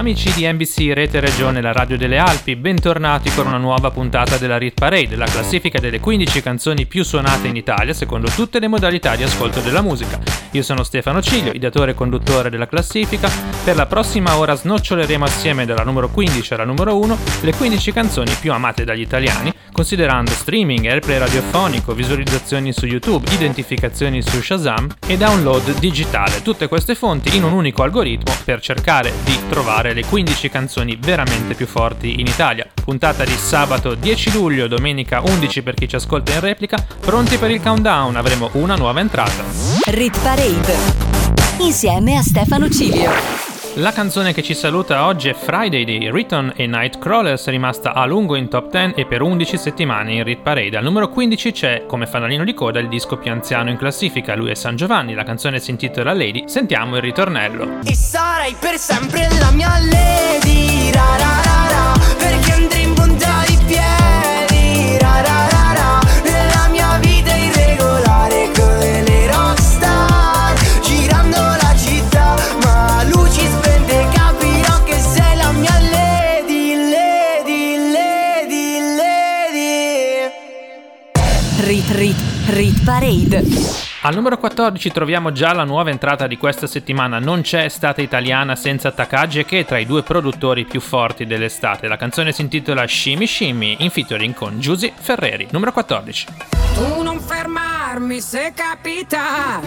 Amici di NBC Rete Regione, la radio delle Alpi, bentornati con una nuova puntata della Rit Parade, la classifica delle 15 canzoni più suonate in Italia secondo tutte le modalità di ascolto della musica. Io sono Stefano Ciglio, ideatore e conduttore della classifica. Per la prossima ora snoccioleremo assieme dalla numero 15 alla numero 1 le 15 canzoni più amate dagli italiani, considerando streaming, airplay radiofonico, visualizzazioni su YouTube, identificazioni su Shazam e download digitale. Tutte queste fonti in un unico algoritmo per cercare di trovare le 15 canzoni veramente più forti in Italia. Puntata di sabato 10 luglio, domenica 11 per chi ci ascolta in replica. Pronti per il countdown, avremo una nuova entrata. Rit Parade. Insieme a Stefano Cilio. La canzone che ci saluta oggi è Friday di Return e Nightcrawlers, rimasta a lungo in top 10 e per 11 settimane in Rit Parade. Al numero 15 c'è, come fanalino di coda, il disco più anziano in classifica, lui è San Giovanni, la canzone si intitola Lady. Sentiamo il ritornello. E sarai per sempre la mia lady, ra ra ra ra, perché Al numero 14 troviamo già la nuova entrata di questa settimana, Non c'è estate italiana senza Takagi che è tra i due produttori più forti dell'estate. La canzone si intitola Shimmy Shimmy in featuring con Giusy Ferreri, numero 14. Tu non fermarmi se capita.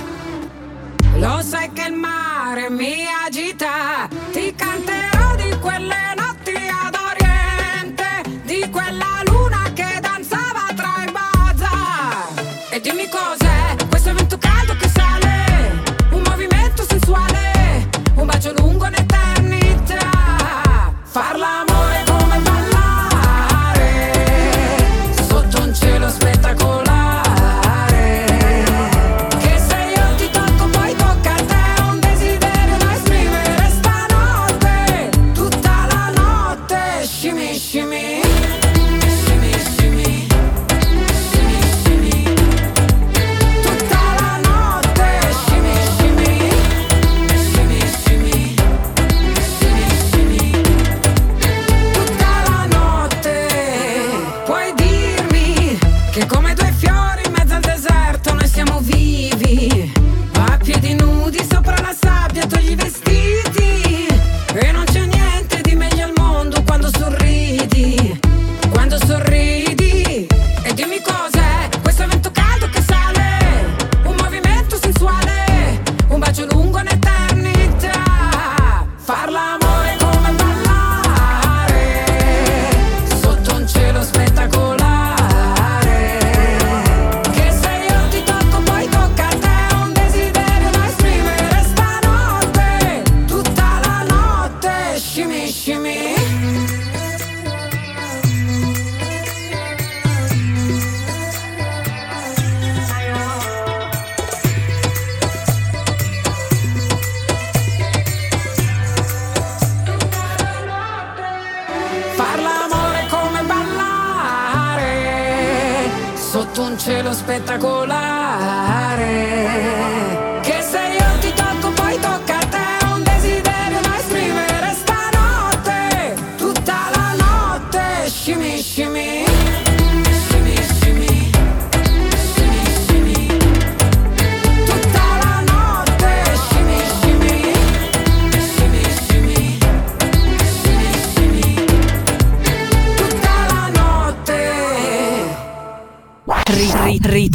Lo sai che il mare mi agita. Ti canterò di quelle notti ad oriente. Di quella luna che danzava tra i bazar. E dimmi cos'è Un bacio lungo un'eternità. Far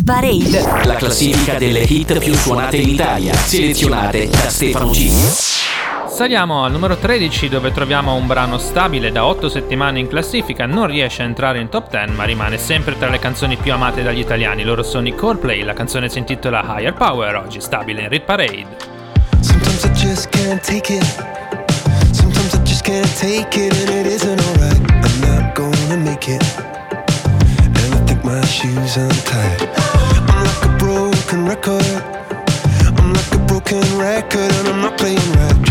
Parade. La classifica delle hit più suonate in Italia. Selezionate da Stefano Cilio. Saliamo al numero 13 dove troviamo un brano stabile da 8 settimane in classifica, non riesce a entrare in top 10 ma rimane sempre tra le canzoni più amate dagli italiani. Loro sono i Coldplay, la canzone si intitola Higher Power, oggi stabile in Rit Parade. Sometimes I just can't take it. Sometimes I just can't take it, and it isn't alright. I'm not gonna make it. And I think my shoes untied. record. I'm like a broken record and I'm not playing right.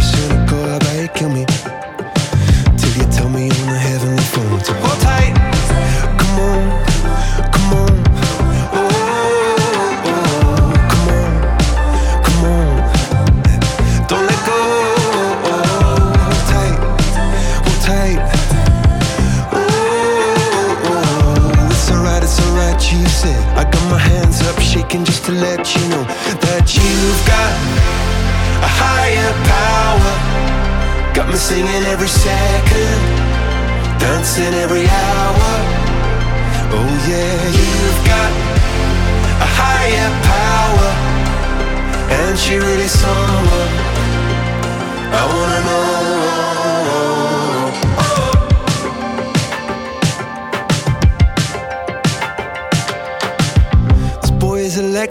To let you know that you've got a higher power. Got me singing every second, dancing every hour. Oh yeah, you've got a higher power, and she really someone I wanna know. Oh.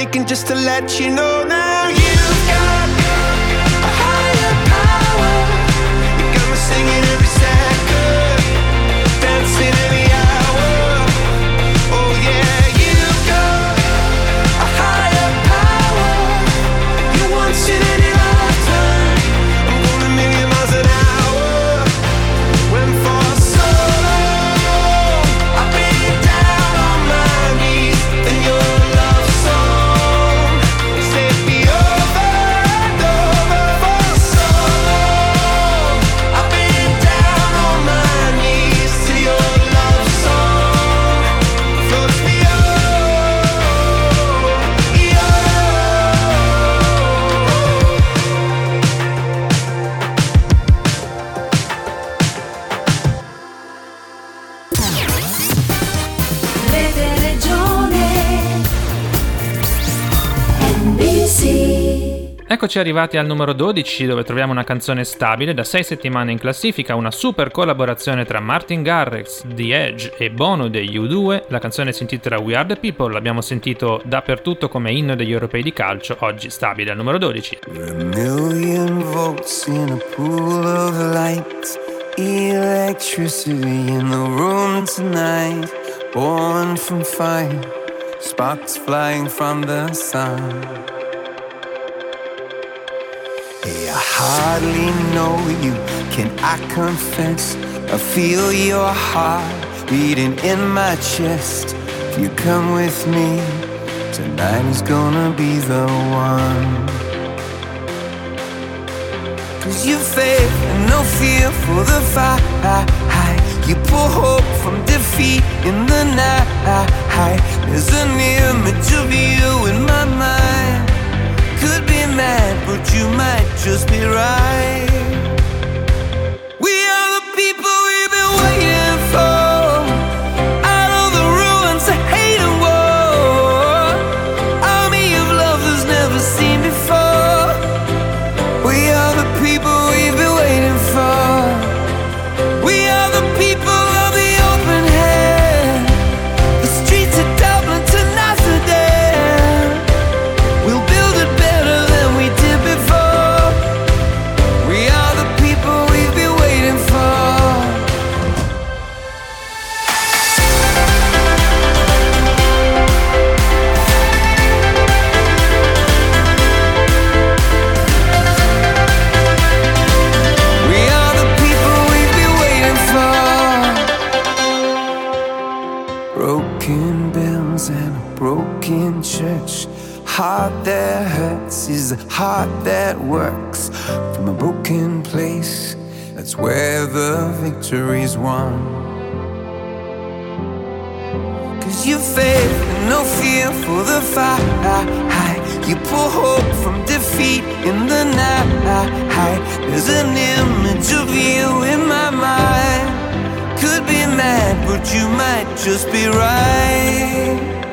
shaking just to let you know now. You've Eccoci arrivati al numero 12 dove troviamo una canzone stabile da 6 settimane in classifica, una super collaborazione tra Martin Garrix, The Edge e Bono degli U2. La canzone si intitola We Are The People, l'abbiamo sentito dappertutto come inno degli europei di calcio, oggi stabile al numero 12. A million volts in a pool of light. Electricity in the room tonight. Born from fire. Sparks flying from the sun. Hardly know you. Can I confess? I feel your heart beating in my chest. If you come with me, tonight is gonna be the one. Cause you faith and no fear for the fight. You pull hope from defeat in the night. There's an image of you in my mind. Could be mad, but you might just be right. Broken bells and a broken church. Heart that hurts is a heart that works. From a broken place, that's where the victory's won. Cause you faith and no fear for the fight. You pull hope from defeat in the night. There's an image of you in my mind. Could be mad, but you might just be right.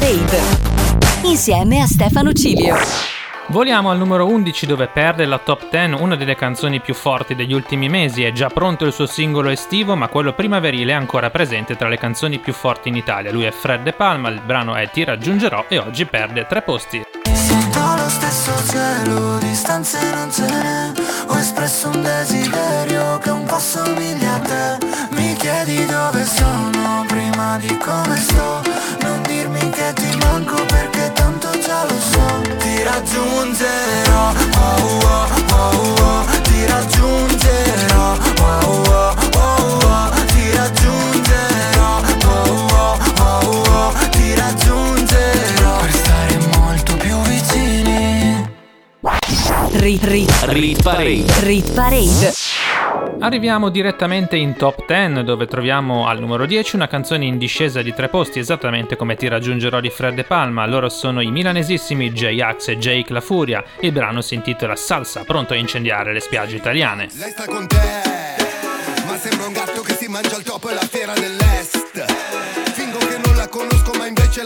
Parade insieme a Stefano Cilio. Voliamo al numero 11 dove perde la top 10, una delle canzoni più forti degli ultimi mesi. È già pronto il suo singolo estivo, ma quello primaverile è ancora presente tra le canzoni più forti in Italia. Lui è Fred De Palma, il brano è Ti raggiungerò e oggi perde tre posti. Sento lo stesso cielo, distanze non ce n'è Ho espresso un desiderio che un po' somiglia a te Mi chiedi dove sono prima di come sto Non dirmi che ti manco perché tanto già lo so. Ti raggiungerò, oh oh oh oh. Ti raggiungerò, oh oh oh oh. Ti raggiungerò, oh oh oh oh. Ti raggiungerò Per stare molto più vicini. Rit, rit, Rit Parade. rit Parade. Arriviamo direttamente in top 10 dove troviamo al numero 10 una canzone in discesa di tre posti esattamente come Ti raggiungerò di Fred De Palma. Loro sono i milanesissimi J-Ax e Jake La Furia. Il brano si intitola Salsa, pronto a incendiare le spiagge italiane. Lei sta con te, ma sembra un gatto che si mangia il topo e la fiera dell'est.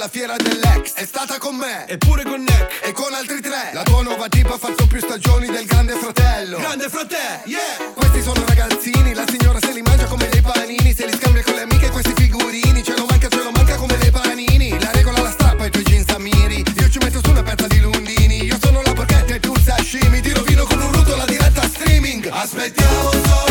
Ma invece è la fiera dell'ex. È stata con me, eppure con Neck, e con altri tre. La tua nuova tipa ha fatto più stagioni del grande fratello. Grande fratello, yeah! Questi sono ragazzini, la signora se li mangia come dei panini. Se li scambia con le amiche questi figurini. Ce lo manca, ce lo manca come dei panini. La regola la strappa ai tuoi jeans a miri. Io ci metto su una pezza di lundini. Io sono la porchetta e tu sashimi. Ti rovino con un ruto la diretta streaming. Aspettiamo solo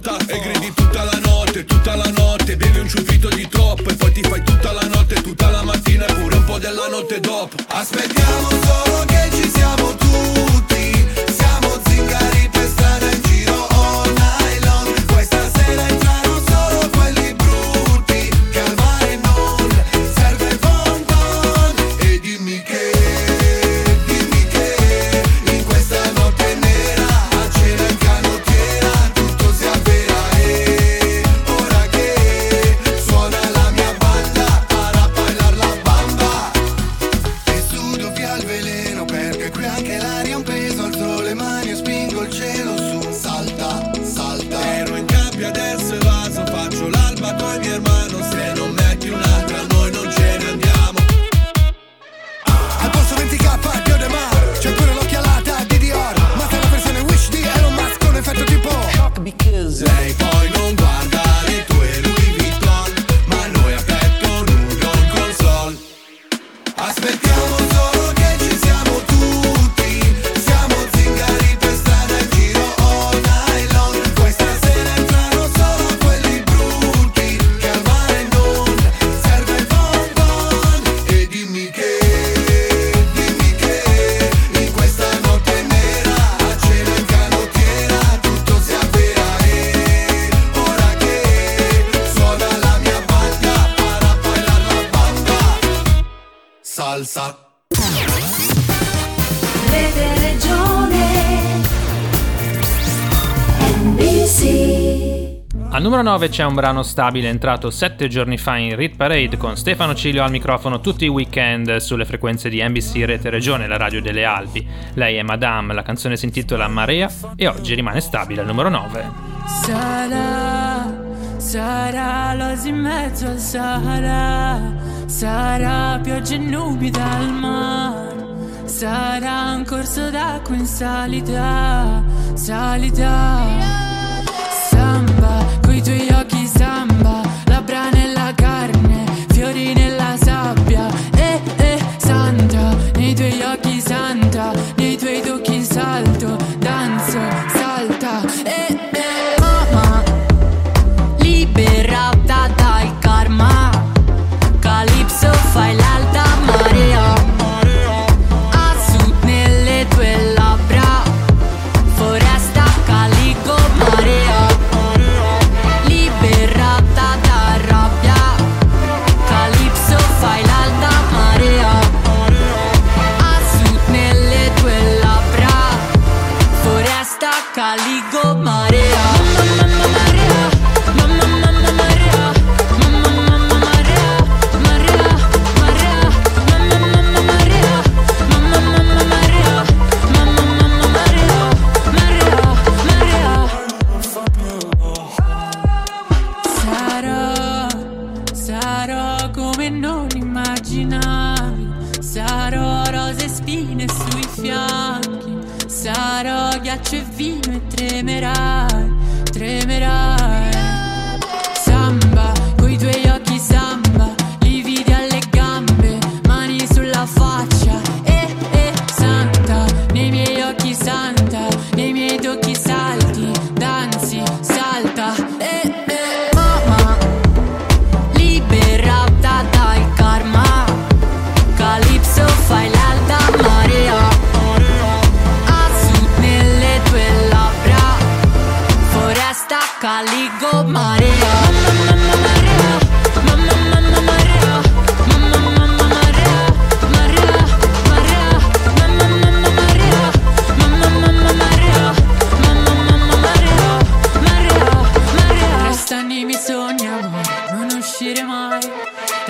corta E gridi tutta la notte, tutta la notte. Bevi un ciuffito di troppo E poi ti fai tutta la notte, tutta la mattina E pure un po' della notte dopo. Aspettiamo numero 9 c'è un brano stabile entrato 7 giorni fa in Rit Parade con Stefano Cilio al microfono tutti i weekend sulle frequenze di NBC Rete Regione, la radio delle Alpi. Lei è Madame, la canzone si intitola Marea e oggi rimane stabile al numero 9. Sarà, sarà l'oasi in mezzo al Sahara, sarà pioggia e nubi dal mare, sarà un corso d'acqua in salita, salita. Coi tuoi occhi samba, labbra nella carne, fiori nella sabbia, eh eh santa, nei tuoi occhi santa, nei tuoi tocchi salto,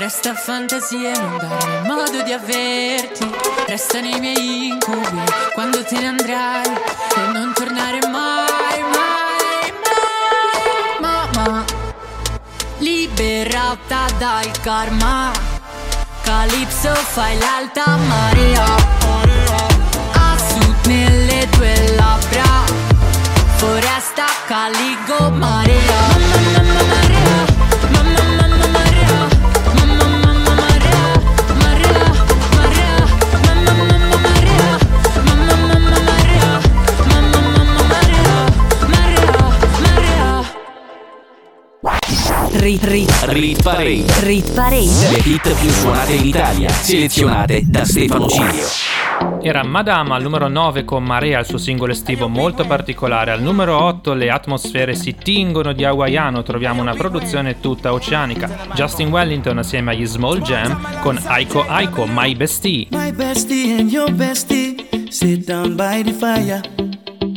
Resta fantasia e non darmi modo di averti. Restano i miei incubi quando te ne andrai e non tornare mai, mai, mai. Mamma, liberata dal karma. Calypso fai l'alta marea. A sud nelle tue labbra. Foresta caligo marea. Rit Rit Rit Parade. Rit Parade. Le hit più suonate in Italia, selezionate da Stefano Cilio. Era Madame al numero 9 con Marea, il suo singolo estivo molto particolare. Al numero 8 le atmosfere si tingono di hawaiano, troviamo una produzione tutta oceanica. Justin Wellington assieme agli Small Jam con Aiko Aiko, My Bestie. My bestie and your bestie sit down by the fire.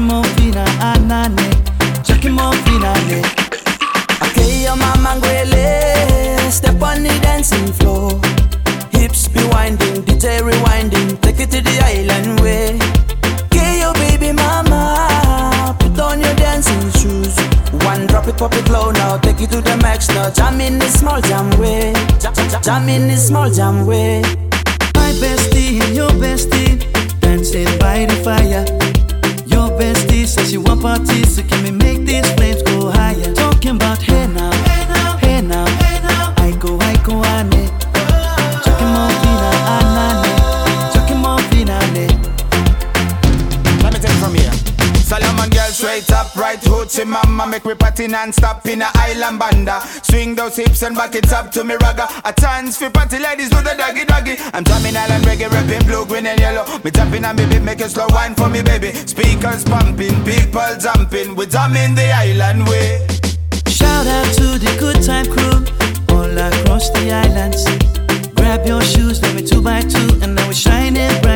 More anane. Ah, eh. Ngwele Step on the dancing floor. Hips be winding, DJ rewinding Take it to the island way. Okay, your baby mama Put on your dancing shoes. One drop it, pop it low now Take it to the max now. Jam in the small jam way. Jam in the small jam way. My bestie your bestie dancing by the fire. Your bestie says she want parties, so can we make these flames go higher? Talking about hey now, hey now, hey now, hey now. I go, I go, ane. Chucking straight up, right Say mama make we party non-stop in a island banda. Swing those hips and back it up to me ragga. A chance for party ladies do the doggy doggy. I'm drumming island reggae, rapping blue, green and yellow. Me tapping on me beat, make a slow wine for me baby. Speakers pumping, people jumping. We drumming the island way. Shout out to the good time crew all across the islands. Grab your shoes, let me two by two, and now we're shining bright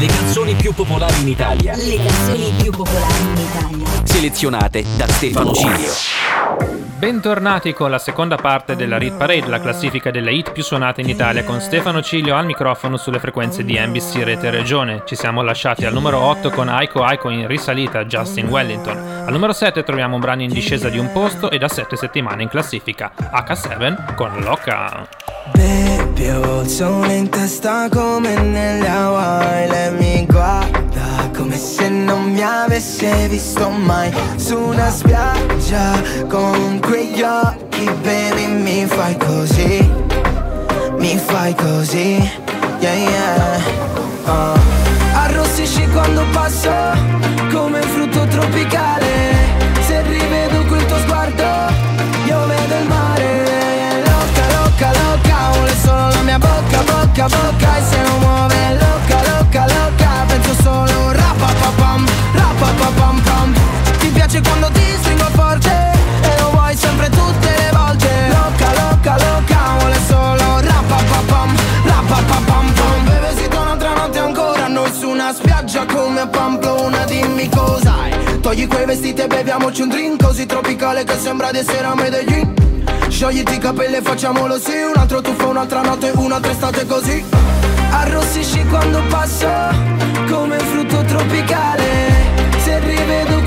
Le canzoni più popolari in Italia. Le canzoni più popolari in Italia. Selezionate da Stefano Cilio. Bentornati con la seconda parte della Rit Parade, la classifica delle hit più suonate in Italia, con Stefano Ciglio al microfono sulle frequenze di NBC Rete Regione. Ci siamo lasciati al numero 8 con Aiko Aiko in risalita, Justin Wellington. Al numero 7 troviamo un brano in discesa di un posto e da 7 settimane in classifica, H7 con Loca. Ho il sole in testa come nelle Hawaii. Lei mi guarda come se non mi avesse visto mai. Su una spiaggia con quegli occhi, baby, mi fai così Mi fai così, yeah, yeah. Uh. Arrossisci quando passo come frutto tropicale mia bocca, bocca, bocca E se non muove loca, loca, loca Penso solo rapapapam, rapapapam pam Ti piace quando ti stringo forte E lo vuoi sempre tutte le volte. Loca, loca, loca, vuole solo rapapapam, rapapapam pam Bebesito un'altra notte ancora Noi su una spiaggia come Pamplona Dimmi cos'hai Togli quei vestiti e beviamoci un drink Così tropicale che sembra di essere a Medellin Sciogliti i capelli e facciamolo sì. Un altro tuffo, un'altra notte, un'altra estate così. Arrossisci quando passo Come un frutto tropicale. Se rivedo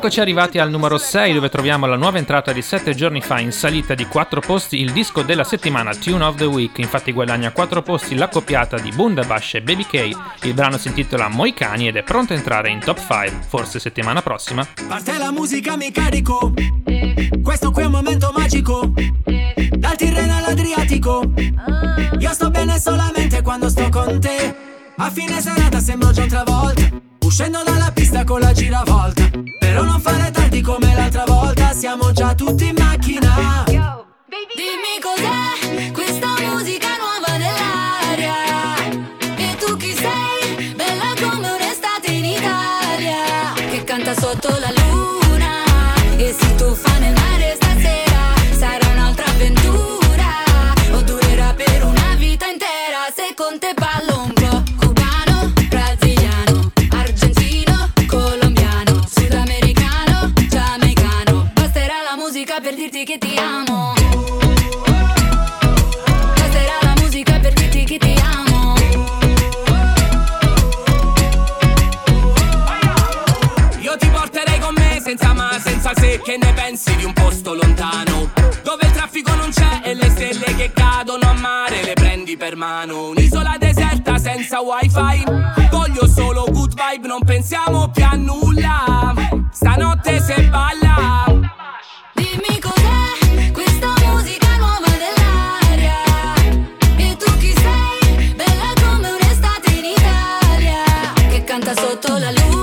Eccoci arrivati al numero 6 dove troviamo la nuova entrata di 7 giorni fa in salita di 4 posti il disco della settimana Tune of the Week, infatti guadagna 4 posti la coppiata di Bundabash e Baby K, il brano si intitola Moicani ed è pronto a entrare in top 5, forse settimana prossima. Parte la musica mi carico. Questo qui è un momento magico. Dal Tirreno all'Adriatico. Io sto bene solamente quando sto con te. A fine serata sembro già un'altra volta Uscendo dalla pista con la giravolta hacíamos non pensiamo più a nulla. Stanotte se balla. Dimmi cos'è questa musica nuova dell'aria. E tu chi sei? Bella come un'estate in Italia. Che canta sotto la luce.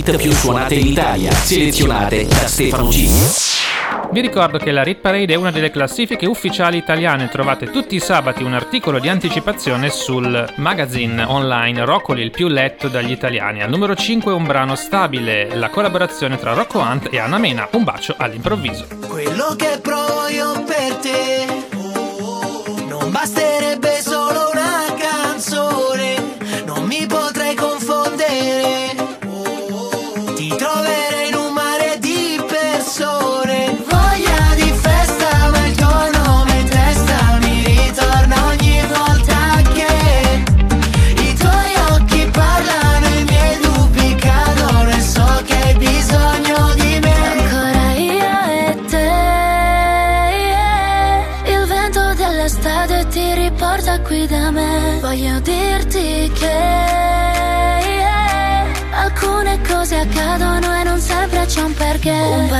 hit più suonate in Italia, selezionate da Stefano G. Vi ricordo che la Rit Parade è una delle classifiche ufficiali italiane. Trovate tutti i sabati un articolo di anticipazione sul magazine online Roccoli, il più letto dagli italiani. Al numero 5 un brano stabile, la collaborazione tra Rocco Hunt e Anna Mena. Un bacio all'improvviso. Quello che provo io per te non basterà.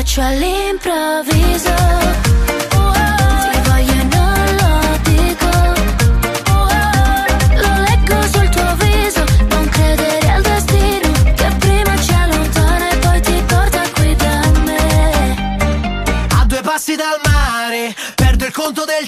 faccio all'improvviso. Oh, se voglio non lo dico. Oh, lo leggo sul tuo viso. Non credere al destino Che prima ci allontana e poi ti porta qui da me. A due passi dal mare Perdo il conto del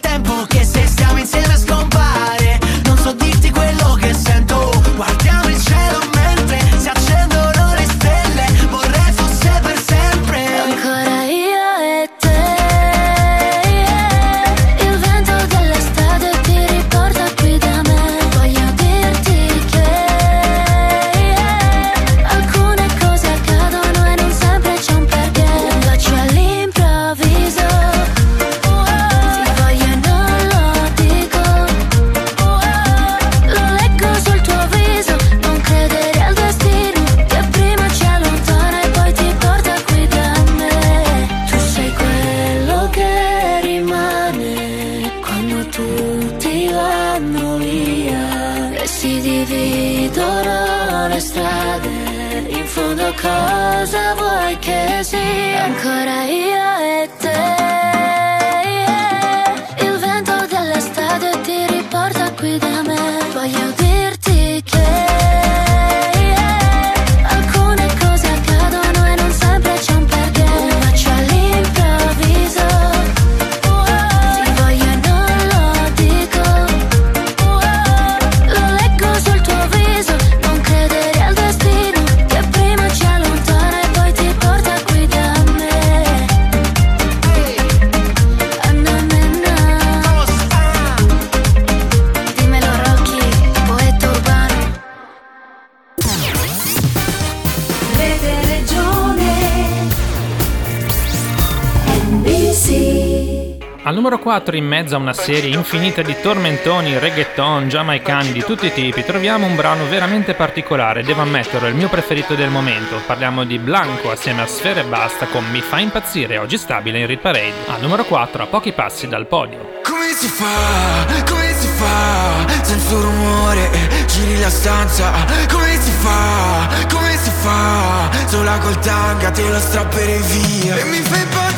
Al numero 4, in mezzo a una serie infinita di tormentoni, reggaeton, giamaicani di tutti i tipi, troviamo un brano veramente particolare, devo ammetterlo, il mio preferito del momento. Parliamo di Blanco assieme a Sfera e Basta con Mi fa impazzire, oggi stabile in Rit Parade. Al numero 4, a pochi passi dal podio. Come si fa, come si fa, senza rumore, giri la stanza. Come si fa, come si fa, sola col tanga te lo strapperei via. E mi fai impazzire,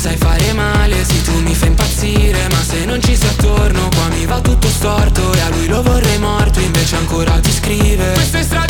sai fare male, sì tu mi fai impazzire Ma se non ci sei attorno qua mi va tutto storto E a lui lo vorrei morto invece ancora ti scrive. Queste strade si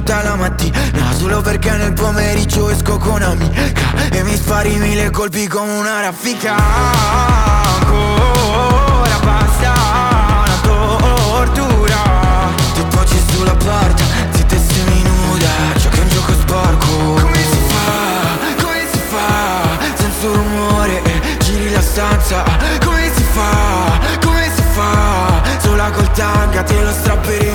tutta la mattina. Solo perché nel pomeriggio esco con amica E mi spari mille colpi come una raffica. Ancora basta una tortura. Ti poggi sulla porta, ti Ciò che è un gioco sporco. Come si fa, come si fa? Senza rumore, giri la stanza. Come si fa, come si fa? Sola col tanga te lo strapperei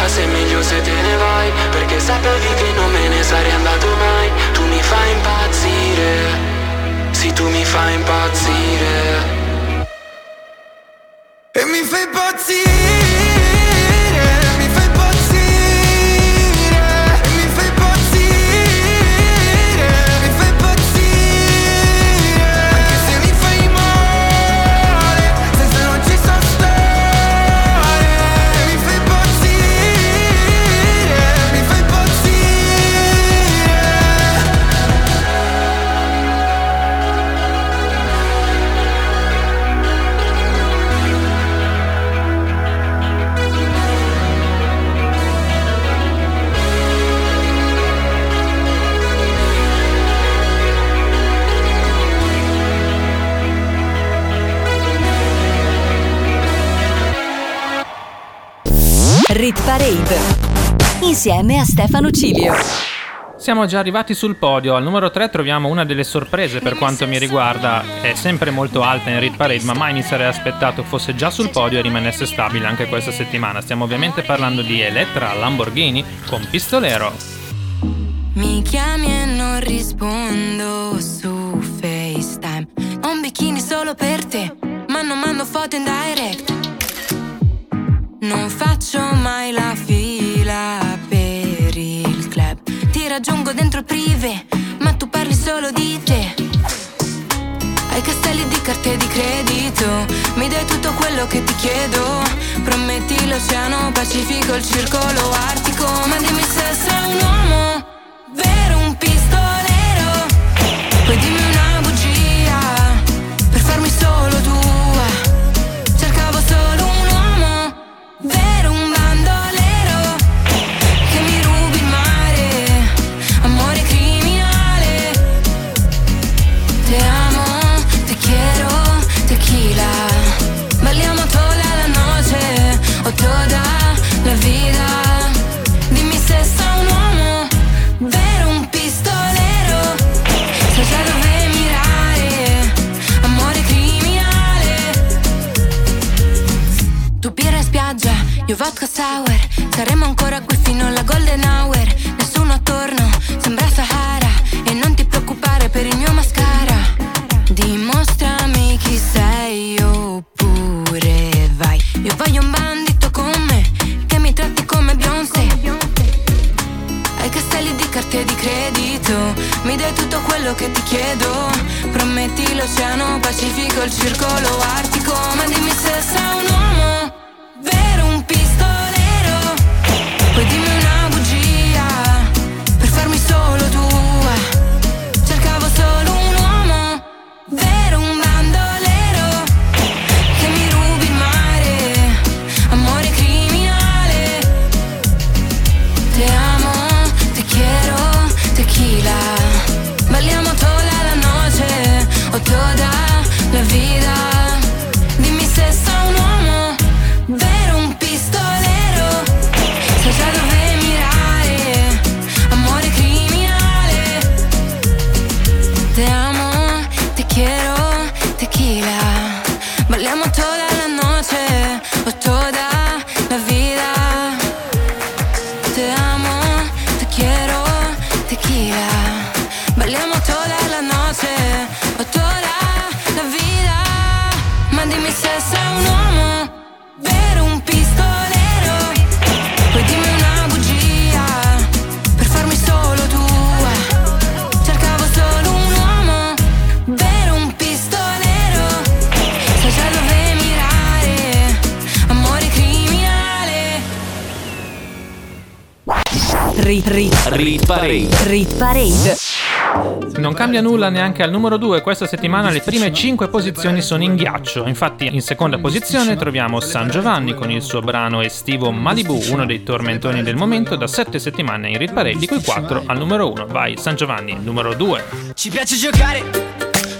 sta se è meglio se te ne vai Perché sapevi che non me ne sarei andato mai. Tu mi fai impazzire insieme a Stefano Cilio. Siamo già arrivati sul podio, al numero 3 troviamo una delle sorprese per quanto mi riguarda, è sempre molto alta in Rit Parade ma mai mi sarei aspettato fosse già sul podio e rimanesse stabile anche questa settimana. Stiamo ovviamente parlando di Elettra Lamborghini con Pistolero. Mi chiami e non rispondo su FaceTime. Ho un bikini solo per te, ma non mando foto in direct. Non faccio mai la fila raggiungo dentro il privé, ma tu parli solo di te. Hai castelli di carte di credito, mi dai tutto quello che ti chiedo. Prometti l'oceano Pacifico, il circolo artico, ma dimmi se sei un uomo fare tutto quello che ti chiedo. Prometti l'oceano Pacifico, il circolo artico. Ma dimmi se sei un uomo Hit Parade. Non cambia nulla neanche al numero 2, questa settimana le prime 5 posizioni sono in ghiaccio, infatti in seconda posizione troviamo San Giovanni con il suo brano estivo Malibu, uno dei tormentoni del momento da 7 settimane in Hit di cui 4 al numero 1, vai San Giovanni, numero 2. Ci piace giocare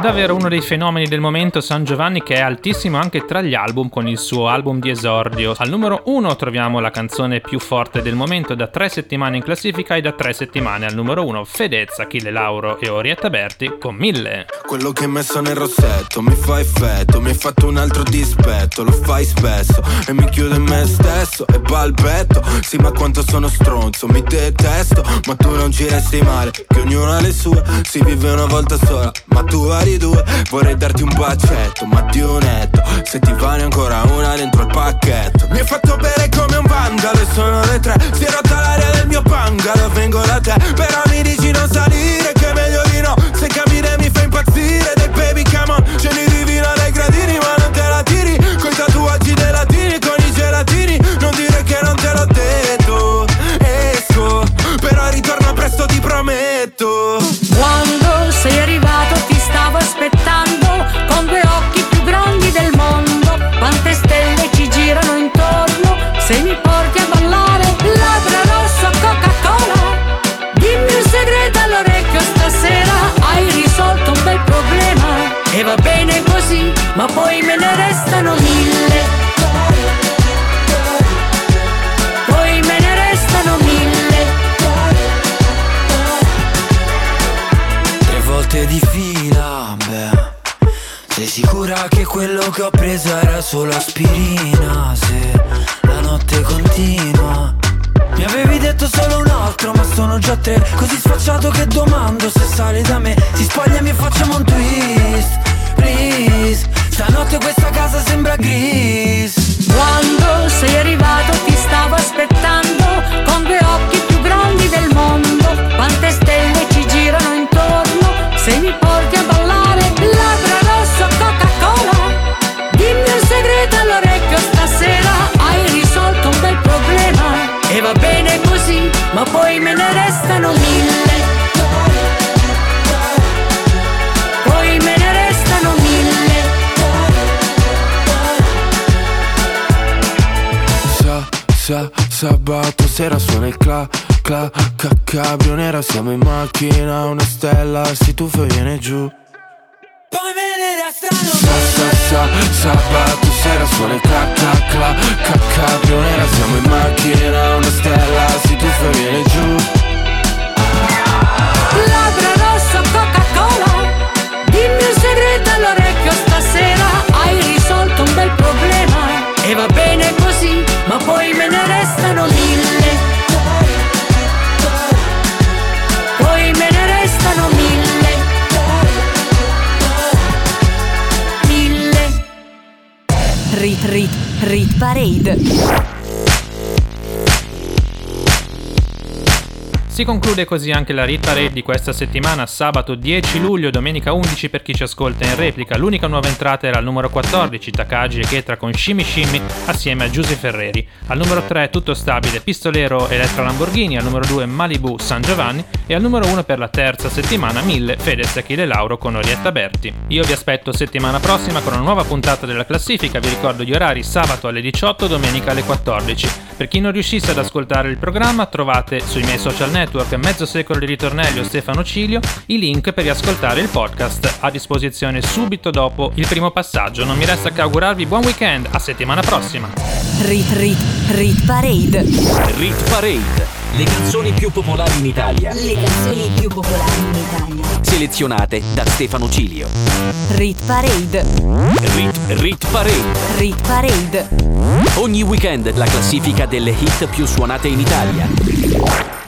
Davvero uno dei fenomeni del momento San Giovanni che è altissimo anche tra gli album con il suo album di esordio. Al numero 1 troviamo la canzone più forte del momento da tre settimane in classifica e da tre settimane al numero 1 Fedezza, Achille Lauro e Orietta Berti con 1000. Quello che hai messo nel rossetto mi fa effetto, mi hai fatto un altro dispetto, lo fai spesso e mi chiudo in me stesso e balbetto. Sì, ma quanto sono stronzo, mi detesto, ma tu non ci resti male, che ognuno ha le sue, si vive una volta sola, ma tu vari due, vorrei darti un bacetto, ma di netto, se ti vale ancora una dentro il pacchetto. Mi hai fatto bere come un vandalo sono le tre, si è rotta l'aria del mio bungalow, vengo da te, però mi dici non salire, che meglio di no, se cammine ma poi me ne restano mille. Poi me ne restano mille. Tre volte di fila, beh. Sei sicura che quello che ho preso era solo aspirina? Se la notte continua. Mi avevi detto solo un altro ma sono già tre. Così sfacciato che domando se sali da me. Ti spogliami e facciamo un twist Please Stanotte questa casa sembra gris Quando sei arrivato ti stavo aspettando con due occhi più grandi del mondo. Quante stelle ci girano intorno se mi porti a ballare. Labbra rosso Coca-Cola. Dimmi un segreto all'orecchio stasera. Hai risolto un bel problema e va bene così, ma poi me ne restano mille. Sa, sa, sabato sera suona il cla, cla, ca, cabrio nera Siamo in macchina, una stella si tuffa e viene giù. Poi me ne restano Sa, sa, sa, sabato sera suona il cla, cla, cla, ca, cabrio nera Siamo in macchina, una stella si tuffa e viene giù. Labbra rosso Coca-Cola Dimmi Parade. Si conclude così anche la Rit Parade di questa settimana, sabato 10 luglio domenica 11 per chi ci ascolta in replica. L'unica nuova entrata era al numero 14, Takagi e Chetra con Shimmy Shimmy assieme a Giuse Ferreri. Al numero 3 tutto stabile, Pistolero Elettra Lamborghini, al numero 2 Malibu San Giovanni e al numero 1 per la terza settimana 1000 Fedez Achille Lauro con Orietta Berti. Io vi aspetto settimana prossima con una nuova puntata della classifica, vi ricordo gli orari sabato alle 18, domenica alle 14. Per chi non riuscisse ad ascoltare il programma trovate sui miei social network Mezzo Secolo di Ritornello Stefano Cilio i link per riascoltare il podcast a disposizione subito dopo il primo passaggio. Non mi resta che augurarvi buon weekend, a settimana prossima. Rit Rit Rit Parade. Rit Parade. Le canzoni più popolari in Italia. Le canzoni più popolari in Italia. Selezionate da Stefano Cilio. Rit Parade. Rit, Rit Parade. Rit Parade. Ogni weekend la classifica delle hit più suonate in Italia.